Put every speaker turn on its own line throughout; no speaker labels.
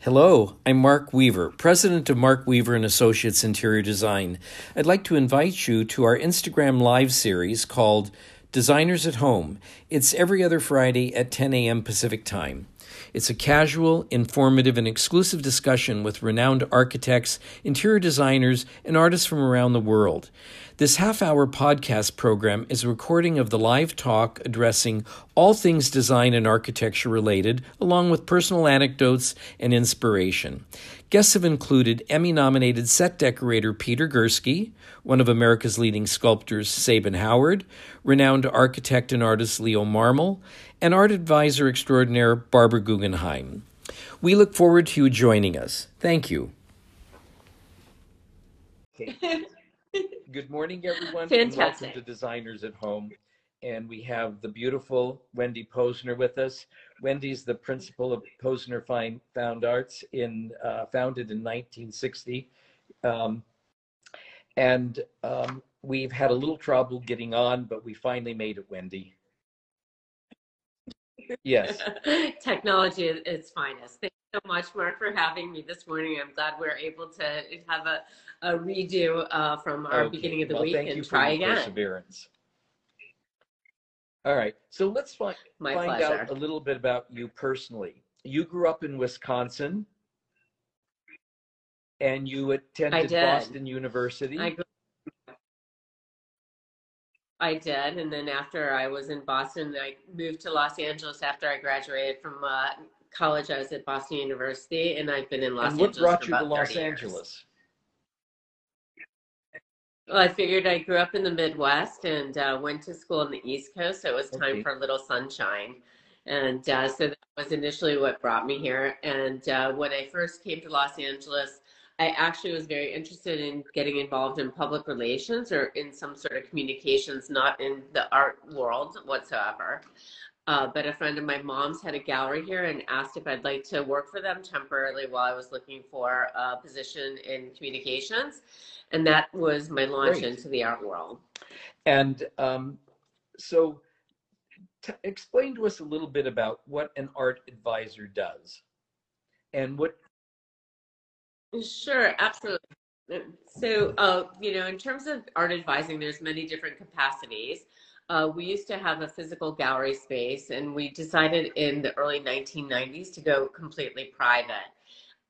Hello, I'm Mark Weaver, president of Mark Weaver and Associates Interior Design. I'd like to invite you to our Instagram live series called Designers at Home. It's every other Friday at 10 a.m. Pacific Time. It's a casual, informative, and exclusive discussion with renowned architects, interior designers, and artists from around the world. This half hour podcast program is a recording of the live talk addressing all things design and architecture related, along with personal anecdotes and inspiration. Guests have included Emmy nominated set decorator Peter Gursky, one of America's leading sculptors Sabin Howard, renowned architect and artist Leo Marmol, and art advisor extraordinaire Barbara Guggenheim. We look forward to you joining us. Thank you. Good morning, everyone.
Fantastic.
welcome to Designers at Home. And we have the beautiful Wendy Posner with us. Wendy's the principal of Posner Fine Found Arts, in uh, founded in 1960. Um, and um, we've had a little trouble getting on, but we finally made it, Wendy. Yes.
Technology at its finest. Thank you so much, Mark, for having me this morning. I'm glad we're able to have a, a redo uh, from our
Okay.
beginning of the
Well,
week
thank
and
you for
try
your
again.
Perseverance. All right, so let's find,
My
find
pleasure.
out a little bit about you personally. You grew up in Wisconsin, and you attended. Boston University.
I, grew- I did, and then after I was in Boston, I moved to Los Angeles after I graduated from uh, college. I was at Boston University, and I've been in Los
and what
Angeles
brought you to Los
30 years.
Angeles?
Well, I figured I grew up in the Midwest and uh, went to school on the East Coast, so it was time
Okay.
for a little sunshine. And uh, so that was initially what brought me here. And uh, when I first came to Los Angeles, I actually was very interested in getting involved in public relations or in some sort of communications, not in the art world whatsoever. Uh, but a friend of my mom's had a gallery here and asked if I'd like to work for them temporarily while I was looking for a position in communications. And that was my launch
Great.
into the art world.
And um, so, t- explain to us a little bit about what an art advisor does, and what.
Sure, absolutely. So, uh, you know, in terms of art advising, there's many different capacities. Uh, we used to have a physical gallery space, and we decided in the early 1990s to go completely private.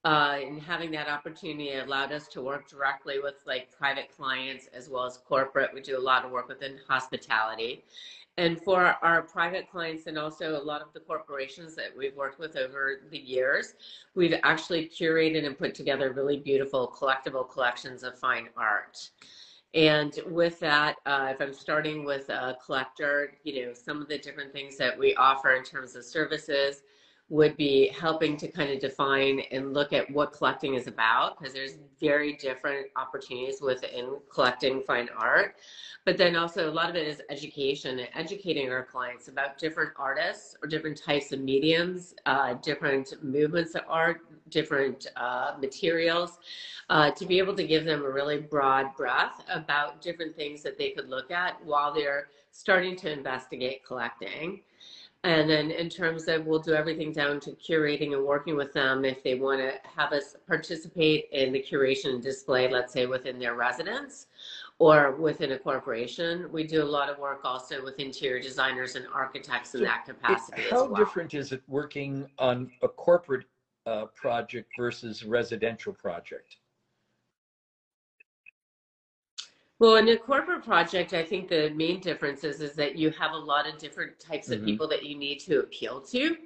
Uh, and having that opportunity allowed us to work directly with like private clients as well as corporate. We do a lot of work within hospitality. And for our private clients and also a lot of the corporations that we've worked with over the years, we've actually curated and put together really beautiful collectible collections of fine art. And with that, uh, if I'm starting with a collector, you know, some of the different things that we offer in terms of services would be helping to kind of define and look at what collecting is about because there's very different opportunities within collecting fine art. But then also a lot of it is education and educating our clients about different artists or different types of mediums uh, different movements of art different uh, materials uh, to be able to give them a really broad breadth about different things that they could look at while they're starting to investigate collecting and then in terms of, we'll do everything down to curating and working with them if they want to have us participate in the curation and display, let's say within their residence or within a corporation. We do a lot of work also with interior designers and architects in
So
that
it-
capacity as
how
well.
different is it working on a corporate uh, project versus residential project?
Well, in a corporate project, I think the main difference is, is that you have a lot of different types of
Mhm.
people that you need to appeal to.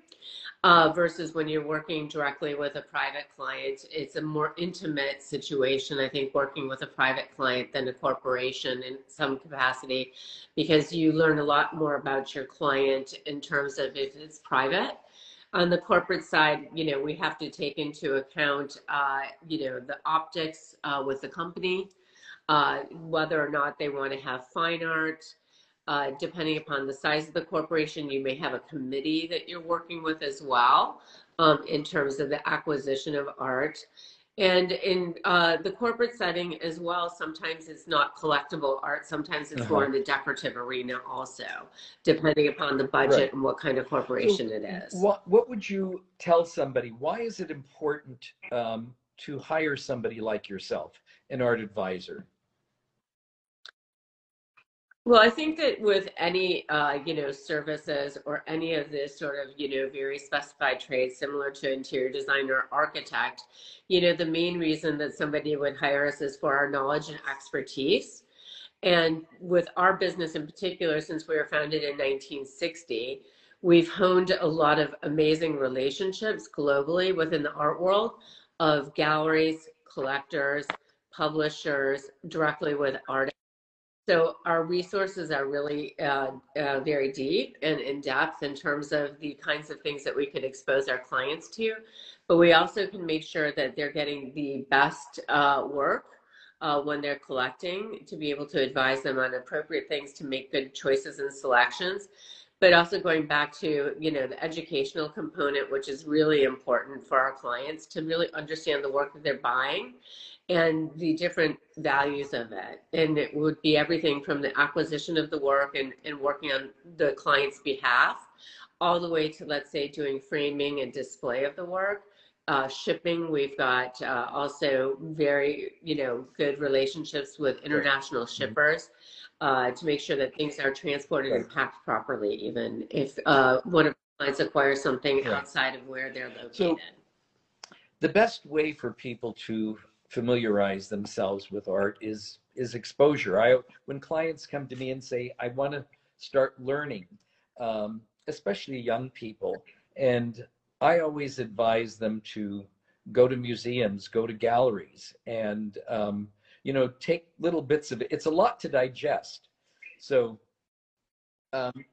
Uh, versus when you're working directly with a private client, it's a more intimate situation. I think working with a private client than a corporation in some capacity, because you learn a lot more about your client in terms of if it's private. On the corporate side, you know, we have to take into account, uh, you know, the optics uh, with the company uh, whether or not they want to have fine art. Uh, depending upon the size of the corporation, you may have a committee that you're working with as well um, in terms of the acquisition of art. And in uh, the corporate setting as well, sometimes it's not collectible art. Sometimes it's uh-huh. more in the decorative arena, also, depending upon the budget right. and what kind of corporation so, it is.
What What would you tell somebody? Why is it important um, to hire somebody like yourself, an art advisor?
Well, I think that with any, uh, you know, services or any of this sort of, you know, very specified trades similar to interior designer, architect, you know, the main reason that somebody would hire us is for our knowledge and expertise. And with our business in particular, since we were founded in 1960, we've honed a lot of amazing relationships globally within the art world of galleries, collectors, publishers, directly with artists so our resources are really uh, uh, very deep and in depth in terms of the kinds of things that we could expose our clients to, but we also can make sure that they're getting the best uh, work uh, when they're collecting to be able to advise them on appropriate things to make good choices and selections. But also going back to you know the educational component, which is really important for our clients to really understand the work that they're buying and the different values of it. And it would be everything from the acquisition of the work and, and working on the client's behalf, all the way to, let's say, doing framing and display of the work. Uh, shipping, we've got uh, also very, you know, good relationships with international mm-hmm. shippers uh, to make sure that things are transported and packed properly, even if uh, one of our clients acquires something outside of where they're located. So
the best way for people to familiarize themselves with art is is exposure. I when clients come to me and say, I want to start learning, um, especially young people, and I always advise them to go to museums, go to galleries, and um, you know take little bits of it. It's a lot to digest. So um,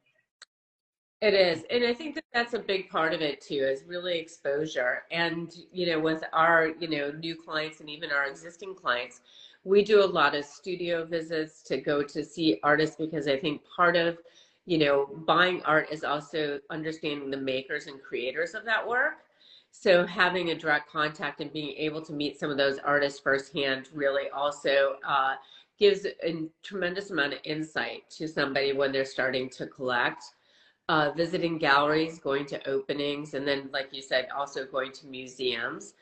it is. And I think that that's a big part of it too, is really exposure. And, you know, with our, you know, new clients and even our existing clients, we do a lot of studio visits to go to see artists because I think part of, you know, buying art is also understanding the makers and creators of that work. So having a direct contact and being able to meet some of those artists firsthand really also uh, gives a tremendous amount of insight to somebody when they're starting to collect uh, visiting galleries, going to openings, and then, like you said, also going to museums.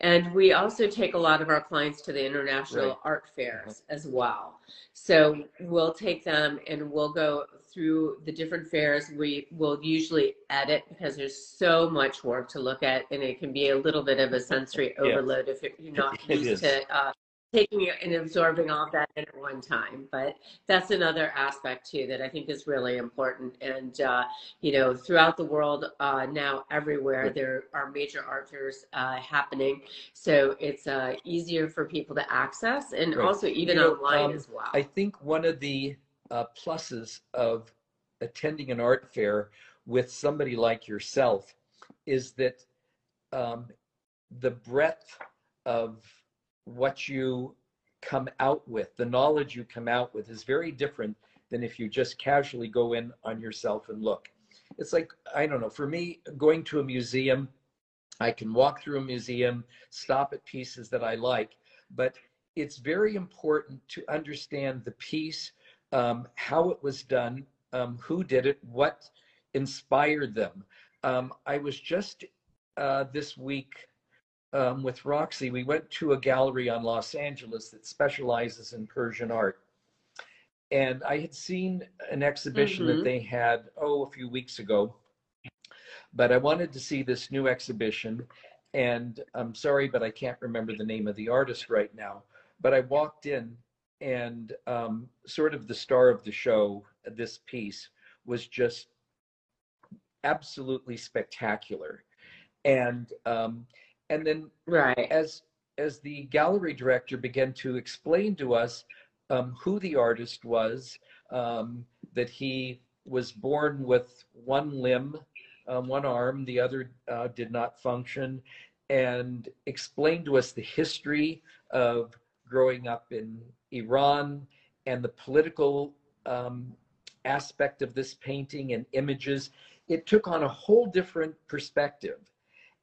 And we also take a lot of our clients to the international right. art fairs as well. So we'll take them and we'll go through the different fairs. We will usually edit because there's so much work to look at, and it can be a little bit of a sensory overload if you're not used to uh, taking it and absorbing all that in at one time. But that's another aspect too that I think is really important. And uh, you know, throughout the world uh, now, everywhere there are major art fairs uh, happening, so it's uh, easier for people to access, and right. also even you know, online um, as well.
I think one of the uh, pluses of attending an art fair with somebody like yourself is that um, the breadth of what you come out with, the knowledge you come out with is very different than if you just casually go in on yourself and look. It's like, I don't know, for me, going to a museum, I can walk through a museum, stop at pieces that I like, but it's very important to understand the piece, um, how it was done, um, who did it, what inspired them. Um, I was just uh, this week um, with Roxy, we went to a gallery on Los Angeles that specializes in Persian art. And I had seen an exhibition mm-hmm. that they had, oh, a few weeks ago. But I wanted to see this new exhibition. And I'm sorry, but I can't remember the name of the artist right now. But I walked in, and um, sort of the star of the show, this piece, was just absolutely spectacular. And um, and then
right.
as as the gallery director began to explain to us um, who the artist was um, that he was born with one limb um, one arm the other uh, did not function and explained to us the history of growing up in iran and the political um, aspect of this painting and images it took on a whole different perspective.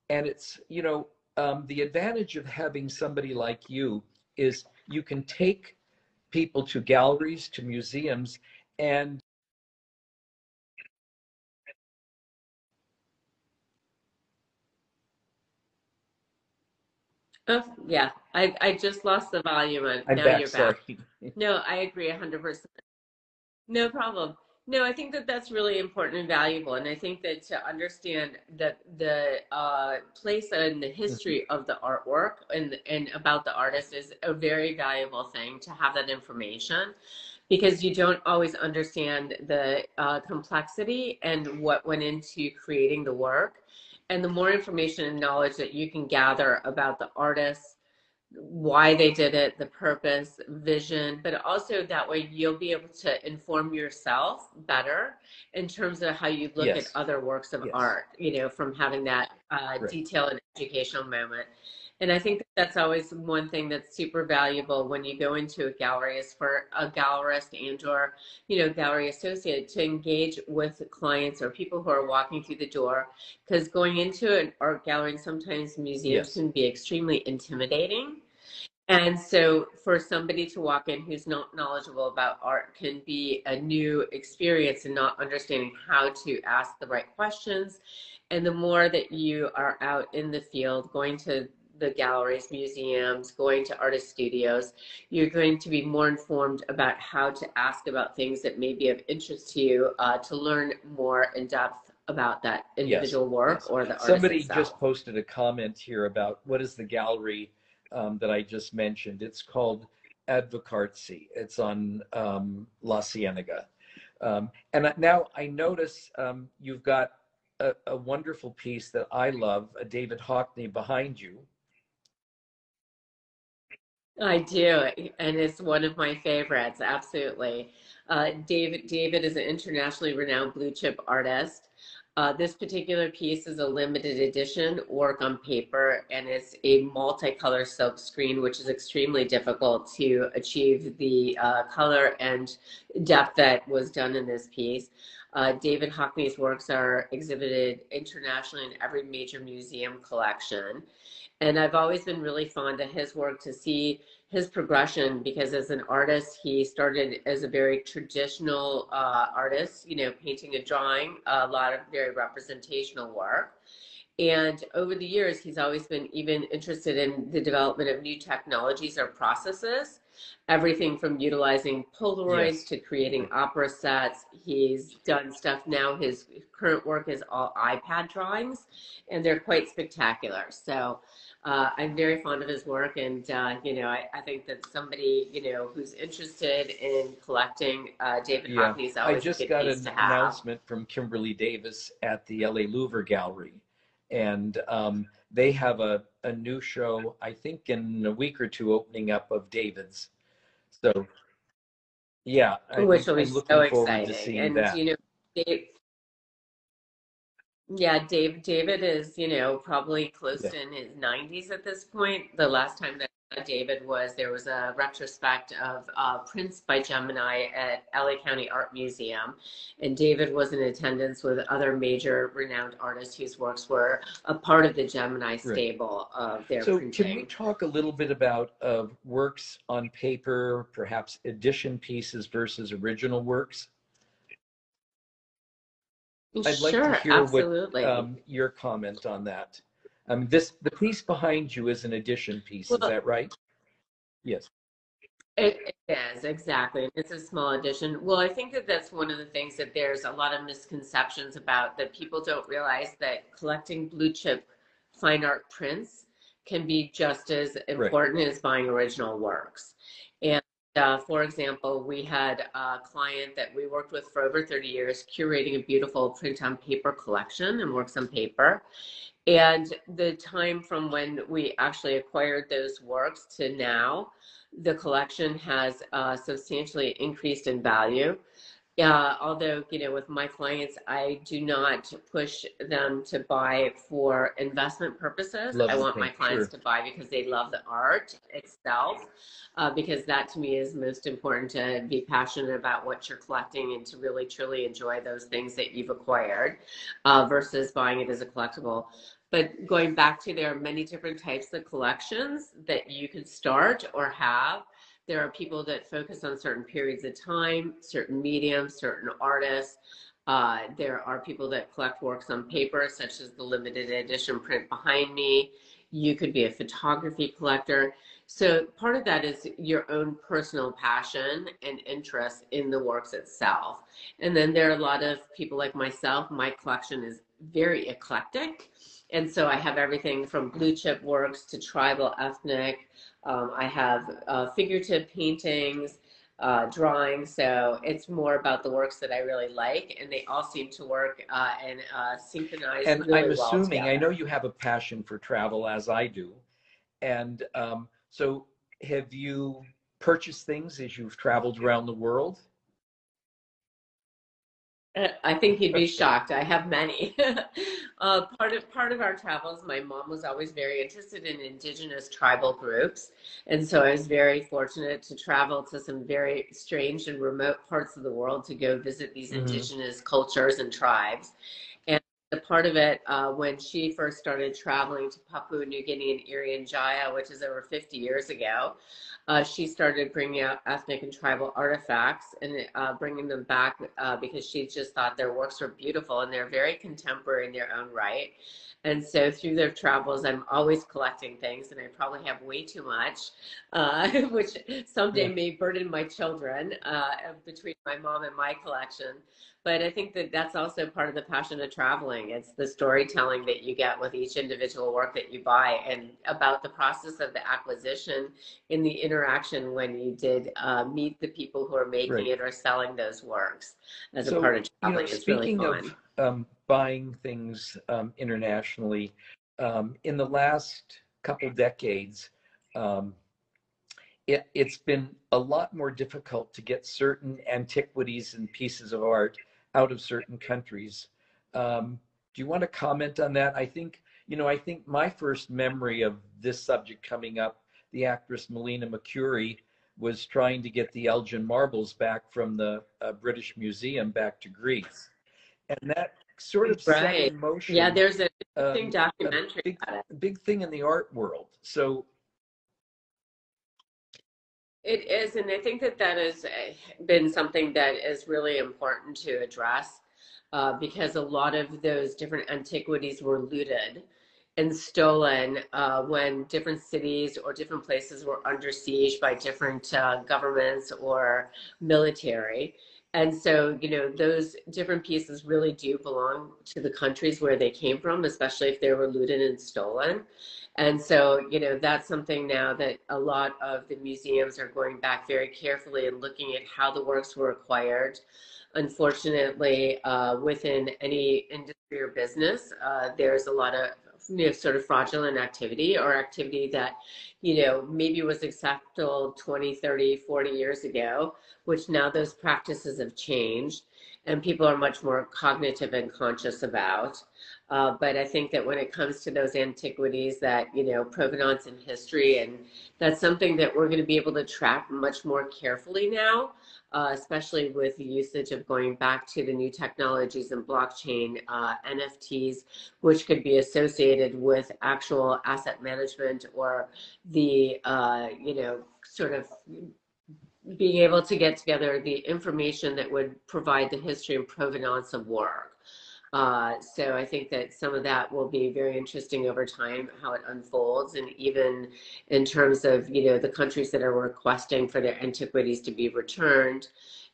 And it's you know um, the advantage of having somebody like you is you can take people to galleries, to museums, and
Oh, yeah. I, I just lost the volume
I'm
now
back,
you're back.
sorry.
No, I agree 100%. No problem. No, I think that that's really important and valuable. And I think that to understand that the uh, place and the history of the artwork and, and about the artist is a very valuable thing to have that information because you don't always understand the uh, complexity and what went into creating the work. And the more information and knowledge that you can gather about the artist, why they did it, the purpose, vision, but also that way you'll be able to inform yourself better in terms of how you look
Yes.
at other works of
Yes.
art, you know, from having that uh,
Right.
detail and educational moment. And I think that's always one thing that's super valuable when you go into a gallery is for a gallerist and or, you know, gallery associate to engage with clients or people who are walking through the door. Because going into an art gallery and sometimes museums
Yes.
can be extremely intimidating. And so for somebody to walk in who's not knowledgeable about art can be a new experience and not understanding how to ask the right questions. And the more that you are out in the field, going to the galleries, museums, going to artist studios, you're going to be more informed about how to ask about things that may be of interest to you uh, to learn more in depth about that individual work
yes.
or the artist
Somebody
itself.
just posted a comment here about what is the gallery um, that I just mentioned. It's called Advocartsy. It's on um, La Cienega. Um, and now I notice um, you've got a, a wonderful piece that I love, a David Hockney behind you.
I do, and it's one of my favorites. Absolutely, uh, David. David is an internationally renowned blue chip artist. Uh, this particular piece is a limited edition work on paper, and it's a multicolor silk screen, which is extremely difficult to achieve the uh, color and depth that was done in this piece. Uh, David Hockney's works are exhibited internationally in every major museum collection. And I've always been really fond of his work to see his progression because as an artist, he started as a very traditional uh, artist, you know, painting and drawing, a lot of very representational work. And over the years, he's always been even interested in the development of new technologies or processes, everything from utilizing Polaroids
Yes.
to creating opera sets. He's done stuff now. His current work is all iPad drawings, and they're quite spectacular. So uh, I'm very fond of his work, and uh, you know, I, I think that somebody you know who's interested in collecting uh, David
Yeah.
Hockney's
I just
a
got an announcement from Kimberly Davis at the LA Louver Gallery. And um, they have a, a new show, I think in a week or two, opening up of David's. So, yeah, I
which will be
I'm
so
looking forward to
exciting.
seeing
And
that.
you know, Dave, yeah, Dave, David is you know probably close
Yeah.
to in his 90s at this point. The last time that David was there was a retrospect of uh, prints by Gemini at LA County Art Museum, and David was in attendance with other major renowned artists whose works were a part of the Gemini stable of their
So
printing.
can we talk a little bit about uh, works on paper, perhaps edition pieces versus original works? I'd like
sure,
to hear
absolutely.
what um, your comment on that. Um, this the piece behind you is an edition piece, is that right? Yes.
It, it is, exactly. It's a small addition. Well, I think that that's one of the things that there's a lot of misconceptions about that people don't realize that collecting blue chip fine art prints can be just as important as buying original works. Uh, for example, we had a client that we worked with for over 30 years curating a beautiful print on paper collection and works on paper. And the time from when we actually acquired those works to now, the collection has uh, substantially increased in value. Uh, although, you know, with my clients, I do not push them to buy for investment purposes.
Love
I want my clients
sure.
to buy because they love the art itself, uh, because that to me is most important to be passionate about what you're collecting and to really truly enjoy those things that you've acquired uh, versus buying it as a collectible. But going back to there are many different types of collections that you can start or have. There are people that focus on certain periods of time, certain mediums, certain artists. Uh, there are people that collect works on paper, such as the limited edition print behind me. You could be a photography collector. So part of that is your own personal passion and interest in the works itself. And then there are a lot of people like myself. My collection is very eclectic. And so I have everything from blue chip works to tribal ethnic. Um, I have uh, figurative paintings, uh, drawing. So it's more about the works that I really like, and they all seem to work uh, and uh, synchronize.
And
really
I'm
well
assuming, I know you have a passion for travel as I do. And um, so have you purchased things as you've traveled around the world?
Uh, I think you'd be shocked. I have many. uh, part of part of our travels, my mom was always very interested in indigenous tribal groups, and so I was very fortunate to travel to some very strange and remote parts of the world to go visit these
Mhm.
indigenous cultures and tribes. And the part of it uh, when she first started traveling to Papua New Guinea and Irian Jaya, which is over 50 years ago, uh, she started bringing out ethnic and tribal artifacts and uh, bringing them back uh, because she just thought their works were beautiful and they're very contemporary in their own right. And so through their travels, I'm always collecting things, and I probably have way too much, uh, which someday
Yeah.
may burden my children uh, between my mom and my collection. But I think that that's also part of the passion of traveling. It's the storytelling that you get with each individual work that you buy, and about the process of the acquisition in the interaction when you did uh, meet the people who are making
Right.
it or selling those works as a part of
you know,
traveling. it's really
speaking
fun.
of um, buying things um, internationally, um, in the last couple decades, um, it, it's been a lot more difficult to get certain antiquities and pieces of art out of certain countries. Um, do you want to comment on that? I think, you know, I think my first memory of this subject coming up, the actress Melina Mercouri was trying to get the Elgin marbles back from the uh, British Museum back to Greece. And that sort of set
Right.
in motion
Yeah, there's an
um,
interesting
a big,
about it.
big thing in the art world. So
It is, and I think that that has uh, been something that is really important to address uh, because a lot of those different antiquities were looted and stolen uh, when different cities or different places were under siege by different uh, governments or military. And so, you know, those different pieces really do belong to the countries where they came from, especially if they were looted and stolen. And so, you know, that's something now that a lot of the museums are going back very carefully and looking at how the works were acquired. Unfortunately, uh, within any industry or business, uh, there's a lot of you know, sort of fraudulent activity or activity that, you know, maybe was acceptable 20, 30, 40 years ago, which now those practices have changed and people are much more cognitive and conscious about. Uh, but I think that when it comes to those antiquities that, you know, provenance and history, and that's something that we're going to be able to track much more carefully now, uh, especially with the usage of going back to the new technologies and blockchain, uh, NFTs, which could be associated with actual asset management or the, uh, you know, sort of being able to get together the information that would provide the history and provenance of work. Uh, so I think that some of that will be very interesting over time, how it unfolds, and even in terms of you know the countries that are requesting for their antiquities to be returned,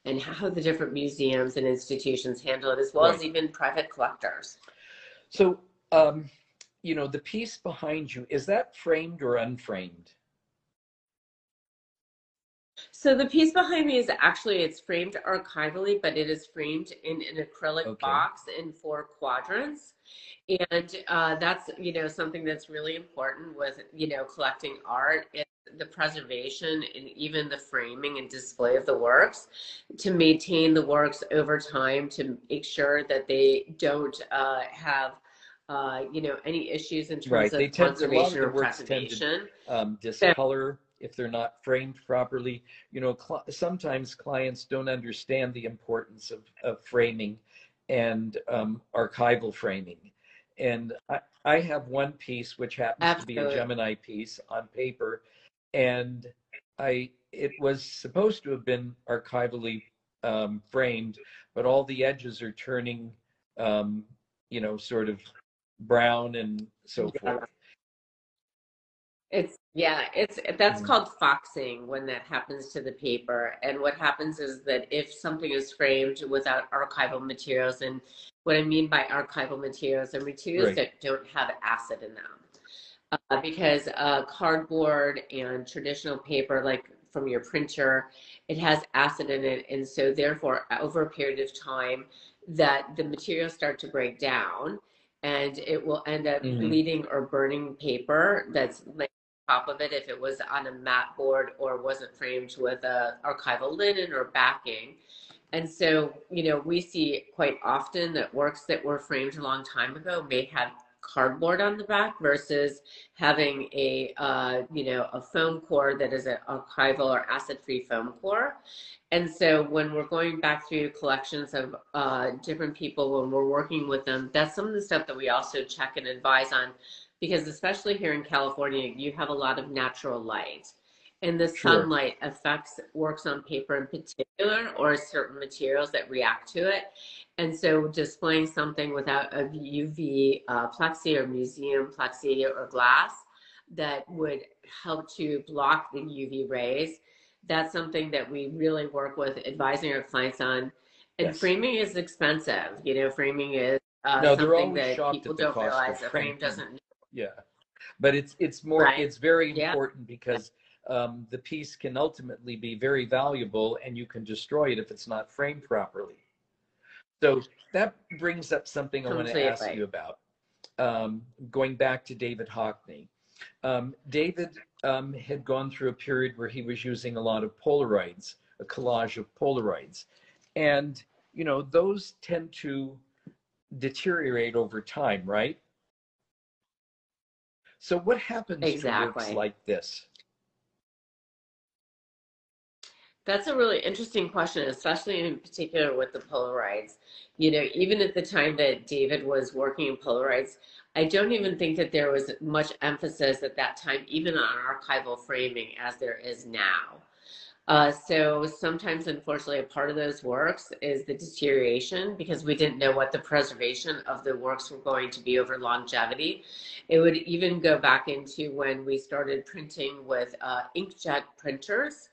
and how the different museums and institutions handle it, as well as even private collectors.
So, um, you know, the piece behind you, is that framed or unframed?
So the piece behind me is actually it's framed archivally, but it is framed in an acrylic
Okay.
box in four quadrants. And uh, that's you know something that's really important with you know collecting art is the preservation and even the framing and display of the works to maintain the works over time to make sure that they don't uh, have uh, you know any issues in terms
Right,
of
they tend- a lot of
conservation or
tend to- Um, discolor if they're not framed properly. You know, cl- sometimes clients don't understand the importance of, of framing and um, archival framing. And I, I have one piece which happens
Absolutely.
to be a Gemini piece on paper, and I it was supposed to have been archivally um, framed, but all the edges are turning, um, you know, sort of brown and so
Yeah.
forth.
It's yeah, it's that's
Mhm.
called foxing when that happens to the paper. And what happens is that if something is framed without archival materials, and what I mean by archival materials are materials
Right.
that don't have acid in them. Uh, because uh, cardboard and traditional paper, like from your printer, it has acid in it, and so therefore, over a period of time, that the materials start to break down, and it will end up
Mhm.
bleeding or burning paper that's on top of it if it was on a mat board or wasn't framed with a archival linen or backing. And so, you know, we see quite often that works that were framed a long time ago may have cardboard on the back versus having a uh, you know a foam core that is an archival or acid-free foam core. And so when we're going back through collections of uh, different people when we're working with them, that's some of the stuff that we also check and advise on, because especially here in California, you have a lot of natural light. And the
Sure.
sunlight affects works on paper in particular or certain materials that react to it. And so displaying something without a UV uh, plexi or museum plexi or glass that would help to block the UV rays, that's something that we really work with advising our clients on. And
Yes.
framing is expensive. You know, framing is uh,
No,
something that people don't realize. A frame doesn't.
Yeah, but it's it's more
Right.
it's very
Yeah.
important because um, the piece can ultimately be very valuable, and you can destroy it if it's not framed properly. So that brings up something I want to ask
Completely.
you about. Um, going back to David Hockney, um, David um, had gone through a period where he was using a lot of Polaroids, a collage of Polaroids, and you know those tend to deteriorate over time, right? So what happens to works
Exactly.
like this?
That's a really interesting question, especially in particular with the Polaroids. You know, even at the time that David was working in Polaroids, I don't even think that there was much emphasis at that time, even on archival framing, as there is now. Uh, so sometimes, unfortunately, a part of those works is the deterioration because we didn't know what the preservation of the works were going to be over longevity. It would even go back into when we started printing with uh, inkjet printers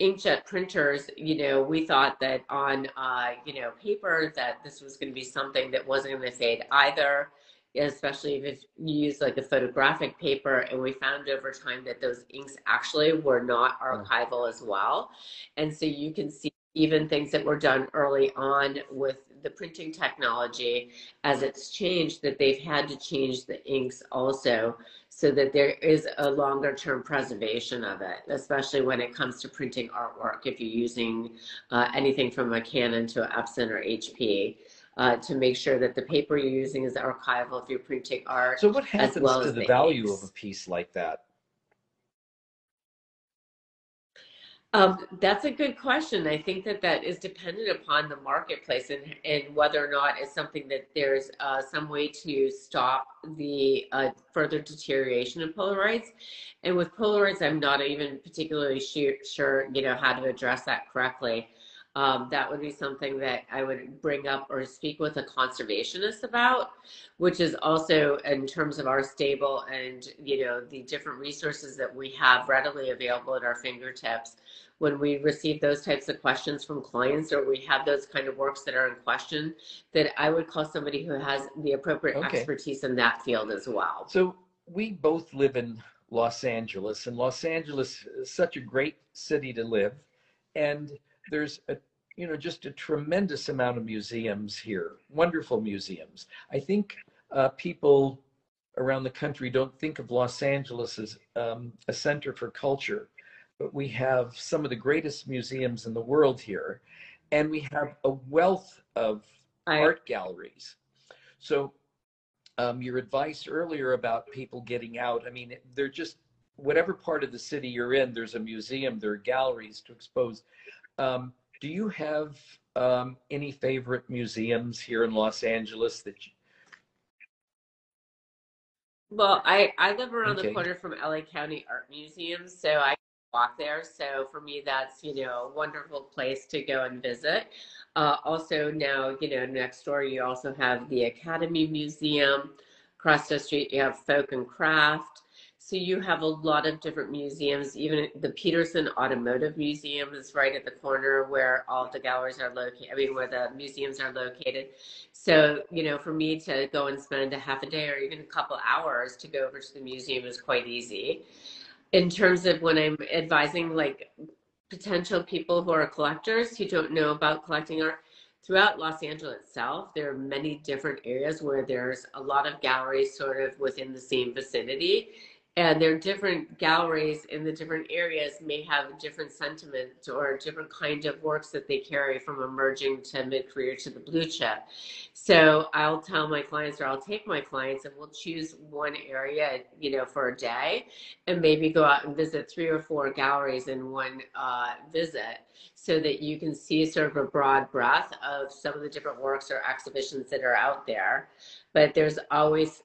inkjet printers, you know, we thought that on, uh, you know, paper that this was going to be something that wasn't going to fade either, especially if you use like a photographic paper. And we found over time that those inks actually were not archival as well. And so you can see even things that were done early on with the printing technology as it's changed that they've had to change the inks also so that there is a longer term preservation of it, especially when it comes to printing artwork. If you're using uh, anything from a Canon to an Epson or HP, uh, to make sure that the paper you're using is archival if you're printing art.
So what happens
well
to
as
the
the
value of a piece like that?
Um, that's a good question. I think that that is dependent upon the marketplace and, and whether or not it's something that there's uh, some way to stop the uh, further deterioration of Polaroids. And with Polaroids, I'm not even particularly sure, sure you know, how to address that correctly. Um, that would be something that I would bring up or speak with a conservationist about, which is also in terms of our stable and you know the different resources that we have readily available at our fingertips when we receive those types of questions from clients or we have those kind of works that are in question, that I would call somebody who has the appropriate
Okay.
expertise in that field as well.
So we both live in Los Angeles, and Los Angeles is such a great city to live, and there's a you know just a tremendous amount of museums here, wonderful museums. I think uh, people around the country don't think of Los Angeles as um, a center for culture, but we have some of the greatest museums in the world here, and we have a wealth of
I,
art galleries. So, um, your advice earlier about people getting out, I mean, they're just, whatever part of the city you're in, there's a museum, there are galleries to expose. Um, do you have um, any favorite museums here in Los Angeles that you,
Well, I, I live around the corner from LA County Art Museum, so I walk there. So for me, that's, you know, a wonderful place to go and visit. Uh, also now, you know, next door you also have the Academy Museum. Across the street you have Folk and Craft. So you have a lot of different museums. Even the Petersen Automotive Museum is right at the corner where all the galleries are located. I mean, where the museums are located. So, you know, for me to go and spend a half a day or even a couple hours to go over to the museum is quite easy. In terms of when I'm advising like potential people who are collectors who don't know about collecting art, throughout Los Angeles itself, there are many different areas where there's a lot of galleries sort of within the same vicinity and their different galleries in the different areas may have different sentiments or different kind of works that they carry from emerging to mid-career to the blue chip. So i'll tell my clients or i'll take my clients and we'll choose one area you know for a day and maybe go out and visit three or four galleries in one uh, visit so that you can see sort of a broad breadth of some of the different works or exhibitions that are out there. But there's always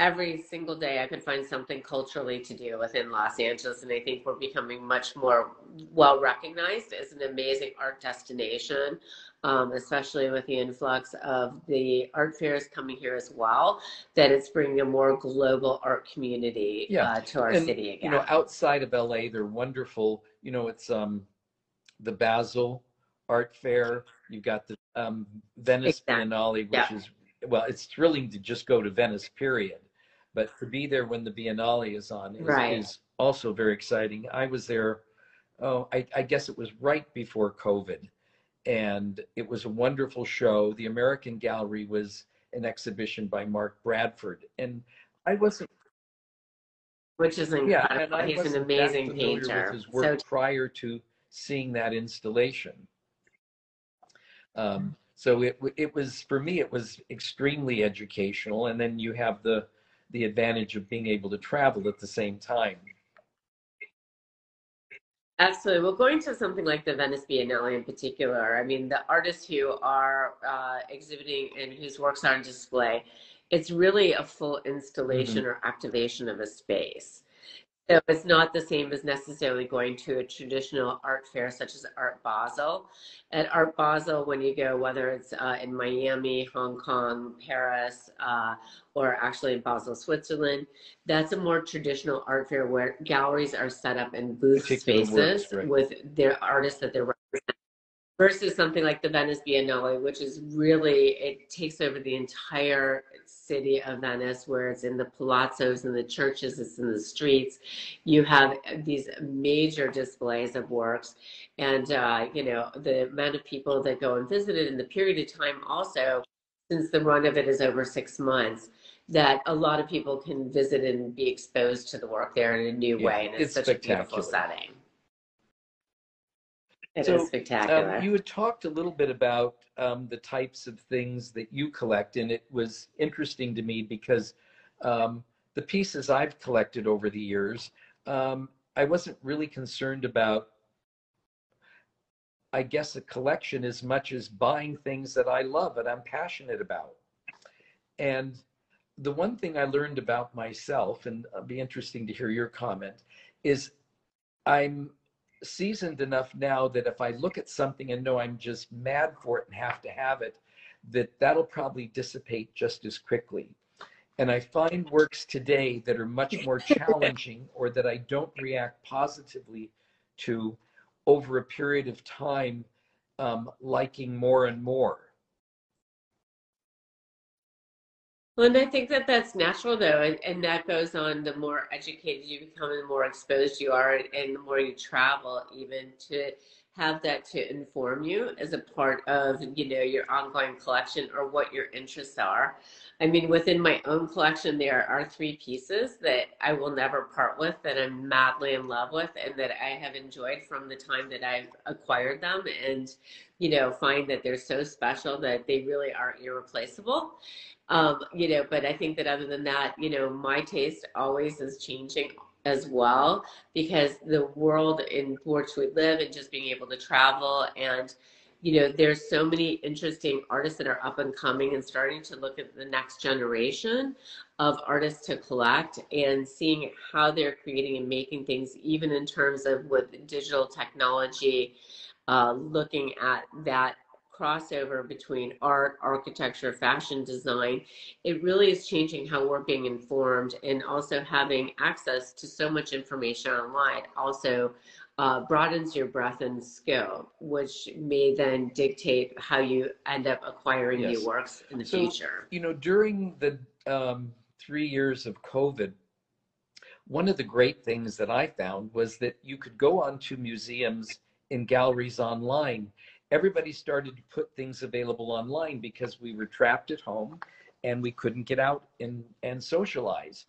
every single day I could find something culturally to do within Los Angeles. And I think we're becoming much more well recognized as an amazing art destination, um, especially with the influx of the art fairs coming here as well, that it's bringing a more global art community
Yeah.
uh, to our
And,
city again.
You know, outside of LA, they're wonderful. You know, it's um, the Basel Art Fair. You've got the um, Venice
Exactly.
Biennale, which
Yeah.
is well, it's thrilling to just go to Venice. Period. But to be there when the Biennale is on is,
Right.
is also very exciting. I was there. Oh, I, I guess it was right before COVID, and it was a wonderful show. The American Gallery was an exhibition by Mark Bradford, and I wasn't
which is
yeah,
incredible.
and I
He's an amazing painter.
With his work
So
prior to seeing that installation. Um, so it it was for me it was extremely educational, and then you have the the advantage of being able to travel at the same time.
Absolutely. Well, going to something like the Venice Biennale in particular, I mean, the artists who are uh, exhibiting and whose works are on display, it's really a full installation or activation of a space. So it's not the same as necessarily going to a traditional art fair such as Art Basel. At Art Basel, when you go, whether it's uh, in Miami, Hong Kong, Paris, uh, or actually in Basel, Switzerland, that's a more traditional art fair where galleries are set up in booth
Particular works,
spaces
right.
with their artists that they're. Versus something like the Venice Biennale, which is really, it takes over the entire city of Venice, where it's in the palazzos and the churches, it's in the streets. You have these major displays of works. And, uh, you know, the amount of people that go and visit it in the period of time also, since the run of it is over six months, that a lot of people can visit and be exposed to the work there in a new
Yeah,
way. And
it's
it's, such a beautiful setting. It is
So,
spectacular.
Um, you had talked a little bit about um, the types of things that you collect, and it was interesting to me because um, the pieces I've collected over the years, um, I wasn't really concerned about, I guess, a collection as much as buying things that I love and I'm passionate about. And the one thing I learned about myself, and it'll be interesting to hear your comment, is I'm seasoned enough now that if I look at something and know I'm just mad for it and have to have it, that that'll probably dissipate just as quickly. And I find works today that are much more challenging or that I don't react positively to over a period of time, um, liking more and more.
Well, and I think that that's natural, though, and, and that goes on the more educated you become and the more exposed you are, and, and the more you travel, even to have that to inform you as a part of, you know, your ongoing collection or what your interests are. I mean, within my own collection, there are three pieces that I will never part with, that I'm madly in love with, and that I have enjoyed from the time that I've acquired them, and you know, find that they're so special that they really are irreplaceable. Um, you know, but I think that other than that, you know, my taste always is changing as well because the world in which we live and just being able to travel and you know, there's so many interesting artists that are up and coming and starting to look at the next generation of artists to collect and seeing how they're creating and making things, even in terms of with digital technology, uh, looking at that crossover between art, architecture, fashion design, it really is changing how we're being informed and also having access to so much information online also uh, broadens your breadth and skill, which may then dictate how you end up acquiring yes. new works in the so, future.
You know, during the um, three years of COVID, one of the great things that I found was that you could go onto museums in galleries online. Everybody started to put things available online because we were trapped at home and we couldn't get out and, and socialize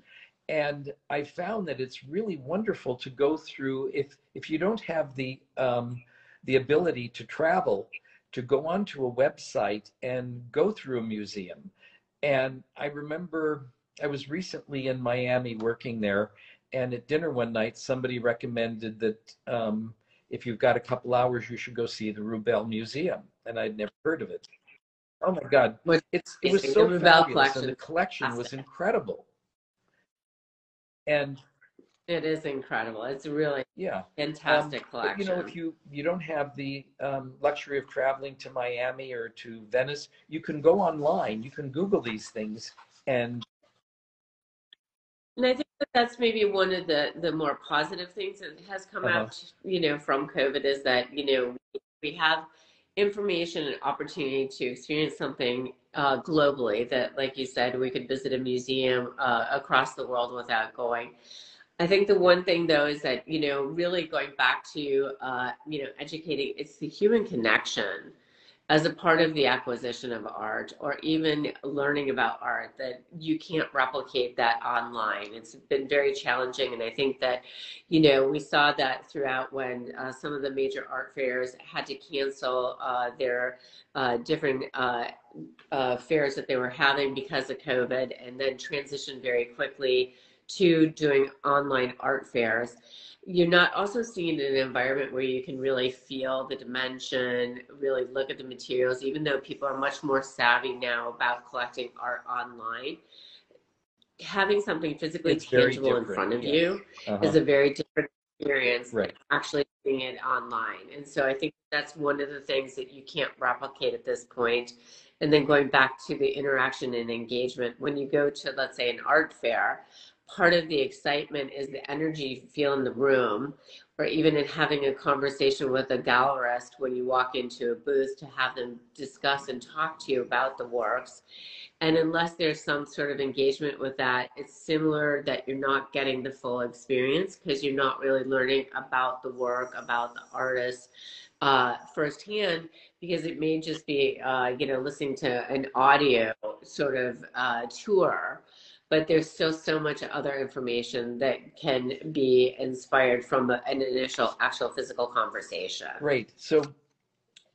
and I found that it's really wonderful to go through if if you don't have the um, the ability to travel to go onto a website and go through a museum. And I remember I was recently in Miami working there, and at dinner one night somebody recommended that um, if you've got a couple hours, you should go see the Rubell Museum, and I'd never heard of it. Oh my God, it's it was so fabulous, and the collection was incredible and
it is incredible. It's really
yeah
fantastic um, collection.
But, you know, if you you don't have the um, luxury of traveling to Miami or to Venice, you can go online. You can Google these things, and
and I think that that's maybe one of the the more positive things that has come uh-huh. out, you know, from COVID is that you know we have information and opportunity to experience something uh, globally that, like you said, we could visit a museum uh, across the world without going. I think the one thing though is that, you know, really going back to, uh, you know, educating, it's the human connection as a part of the acquisition of art or even learning about art that you can't replicate that online. It's been very challenging. And I think that, you know, we saw that throughout when uh, some of the major art fairs had to cancel uh, their uh, different uh, uh, fairs that they were having because of COVID and then transition very quickly to doing online art fairs you're not also seeing an environment where you can really feel the dimension, really look at the materials, even though people are much more savvy now about collecting art online. Having something physically it's tangible in front of you uh-huh. is a very different experience right. actually seeing it online. And so I think that's one of the things that you can't replicate at this point. And then going back to the interaction and engagement, when you go to, let's say, an art fair, part of the excitement is the energy you feel in the room or even in having a conversation with a gallerist when you walk into a booth to have them discuss and talk to you about the works. And unless there's some sort of engagement with that it's similar that you're not getting the full experience because you're not really learning about the work about the artist uh, firsthand because it may just be uh, you know listening to an audio sort of uh, tour but there's still so much other information that can be inspired from an initial actual physical conversation.
Right so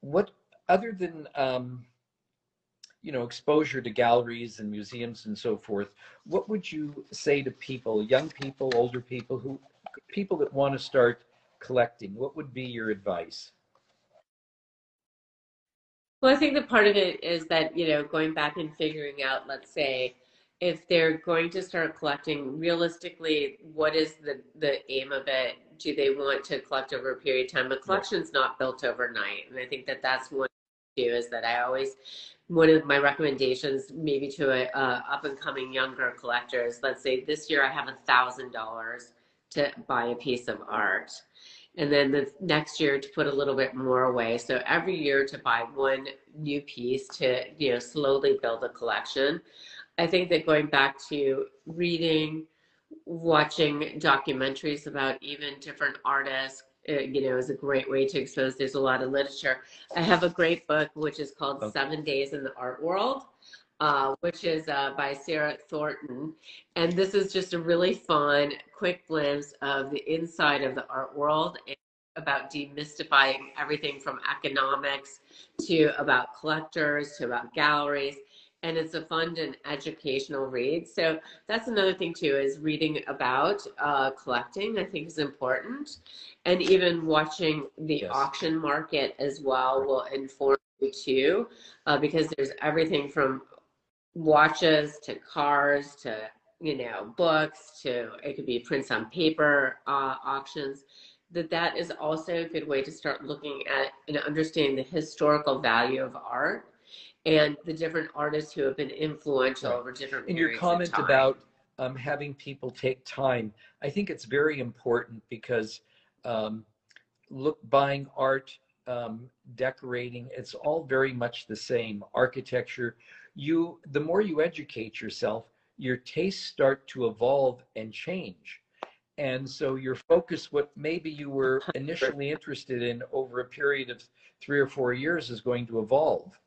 what other than um, you know exposure to galleries and museums and so forth what would you say to people young people older people who people that want to start collecting? What would be your advice?
Well i think the part of it is that you know going back and figuring out let's say if they're going to start collecting realistically what is the the aim of it? Do they want to collect over a period of time? A collection's not built overnight and i think that that's one do is that i always one of my recommendations maybe to a uh, up and coming younger collectors let's say this year i have a thousand dollars to buy a piece of art. And then the next year to put a little bit more away. So every year to buy one new piece to you know slowly build a collection I think that going back to reading, watching documentaries about even different artists, uh, you know, is a great way to expose. There's a lot of literature. I have a great book which is called okay. Seven Days in the Art World, uh, which is uh, by Sarah Thornton, and this is just a really fun, quick glimpse of the inside of the art world and about demystifying everything from economics to about collectors to about galleries and it's a fun and educational read. So that's another thing too is reading about uh, collecting. I think is important, and even watching the
Yes.
auction market as well will inform you too, uh, because there's everything from watches to cars to you know books to it could be prints on paper uh, auctions that that is also a good way to start looking at and understanding the historical value of art and the different artists who have been influential
Right.
over different
in your comment about um, having people take time, I think it's very important because um, look, buying art, um, decorating, it's all very much the same. Architecture, you the more you educate yourself, your tastes start to evolve and change. And so your focus, what maybe you were initially interested in over a period of three or four years, is going to evolve.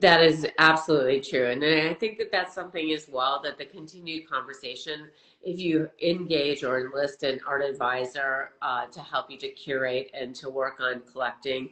That is absolutely true. And I think that that's something as well that the continued conversation, if you engage or enlist an art advisor uh, to help you to curate and to work on collecting,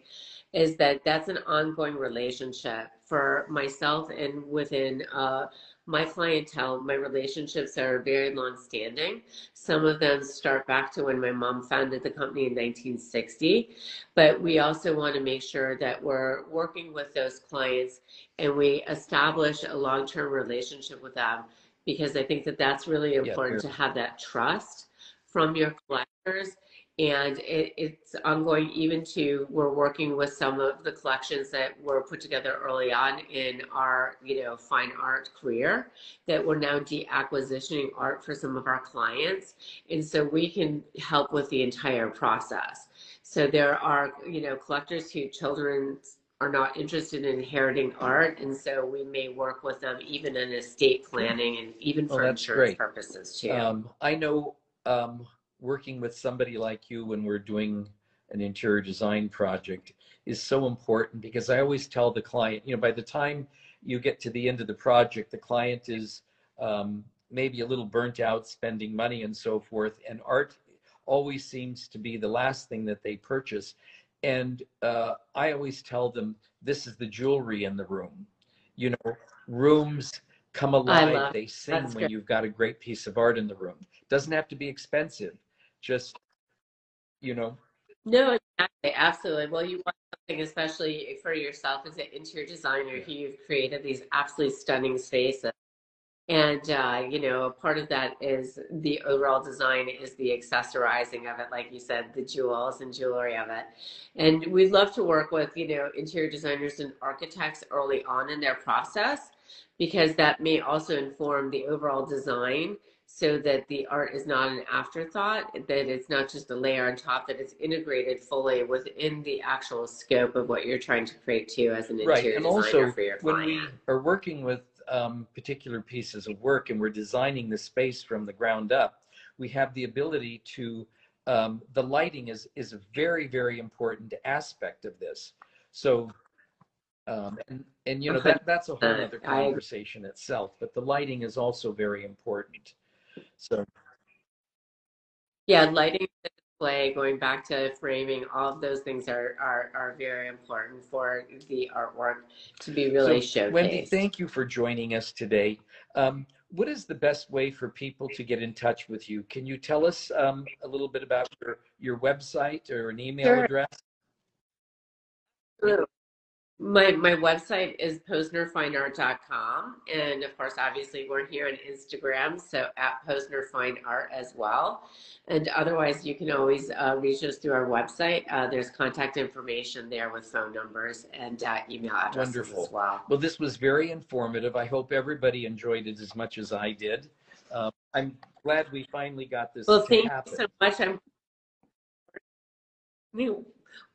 is that that's an ongoing relationship for myself and within uh, my clientele. My relationships are very long standing. Some of them start back to when my mom founded the company in 1960. But we also want to make sure that we're working with those clients and we establish a long-term relationship with them because I think that that's really important
very-
to have that trust from your collectors. And it, it's ongoing even to we're working with some of the collections that were put together early on in our you know fine art career that we're now deacquisitioning art for some of our clients. And so we can help with the entire process. So there are you know collectors who children are not interested in inheriting art and so we may work with them even in estate planning and even
Oh,
for insurance
great.
purposes too.
Um, I know um, working with somebody like you when we're doing an interior design project is so important because I always tell the client, you know, by the time you get to the end of the project, the client is um, maybe a little burnt out spending money and so forth. And art always seems to be the last thing that they purchase. And uh, I always tell them this is the jewelry in the room. You know, rooms come alive, they sing
that's
when
great.
you've got a great piece of art in the room. Doesn't have to be expensive, just, you know,
No, exactly, absolutely. Well, you want something, especially for yourself as an interior designer, who you've created these absolutely stunning spaces. And, uh, you know, part of that is the overall design is the accessorizing of it, like you said, the jewels and jewelry of it. And we love to work with, you know, interior designers and architects early on in their process because that may also inform the overall design so that the art is not an afterthought, that it's not just a layer on top, that it's integrated fully within the actual scope of what you're trying to create too as an
right.
interior
And
designer
also,
for your client.
when we are working with um, particular pieces of work and we're designing the space from the ground up, we have the ability to, um, the lighting is, is a very, very important aspect of this. So, um, and, and you know, that, that's a whole
Uh,
other conversation itself, but the lighting is also very important. So,
Yeah, lighting the display, going back to framing, all of those things are, are, are very important for the artwork to be really
So,
showcased.
Wendy, thank you for joining us today. Um, what is the best way for people to get in touch with you? Can you tell us um, a little bit about your, your website or an email
Sure.
address?
True. My my website is posnerfineart.com, and of course, obviously, we're here on Instagram, so at Posner Fine Art as well. And otherwise, you can always uh, reach us through our website. Uh, there's contact information there with phone numbers and uh, email addresses
Wonderful.
as well.
Well, this was very informative. I hope everybody enjoyed it as much as I did. Um, I'm glad we finally got this
Well, thank
happen.
you so much. I'm.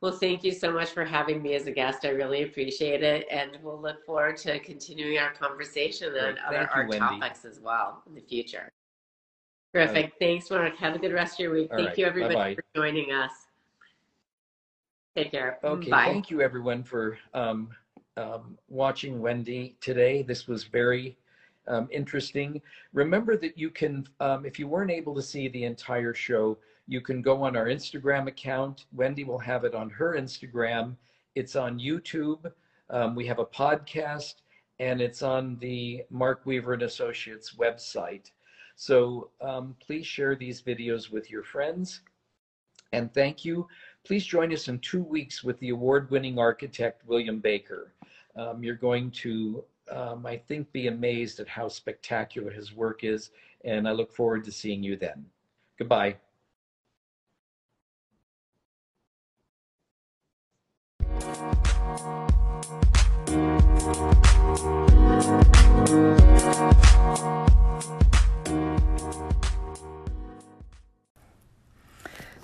Well, thank you so much for having me as a guest. I really appreciate it, and we'll look forward to continuing our conversation on other
you,
art
Wendy.
topics as well in the future. Terrific. Thanks, Mark. Have a good rest of your week.
All
thank
right.
you, everybody,
Bye-bye.
for joining us. Take care.
Okay,
Bye.
thank you everyone for um, um, watching Wendy today. This was very um, interesting. Remember that you can, um, if you weren't able to see the entire show, you can go on our Instagram account. Wendy will have it on her Instagram. It's on YouTube. Um, we have a podcast, and it's on the Mark Weaver and Associates website. So um, please share these videos with your friends. And thank you. Please join us in two weeks with the award-winning architect, William Baker. Um, you're going to, um, I think, be amazed at how spectacular his work is. And I look forward to seeing you then. Goodbye.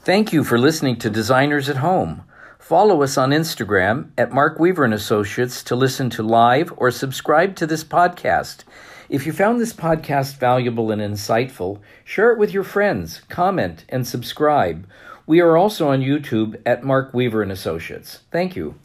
Thank you for listening to Designers at Home. Follow us on Instagram at Mark Weaver and Associates to listen to live or subscribe to this podcast. If you found this podcast valuable and insightful, share it with your friends, comment, and subscribe. We are also on YouTube at Mark Weaver and Associates. Thank you.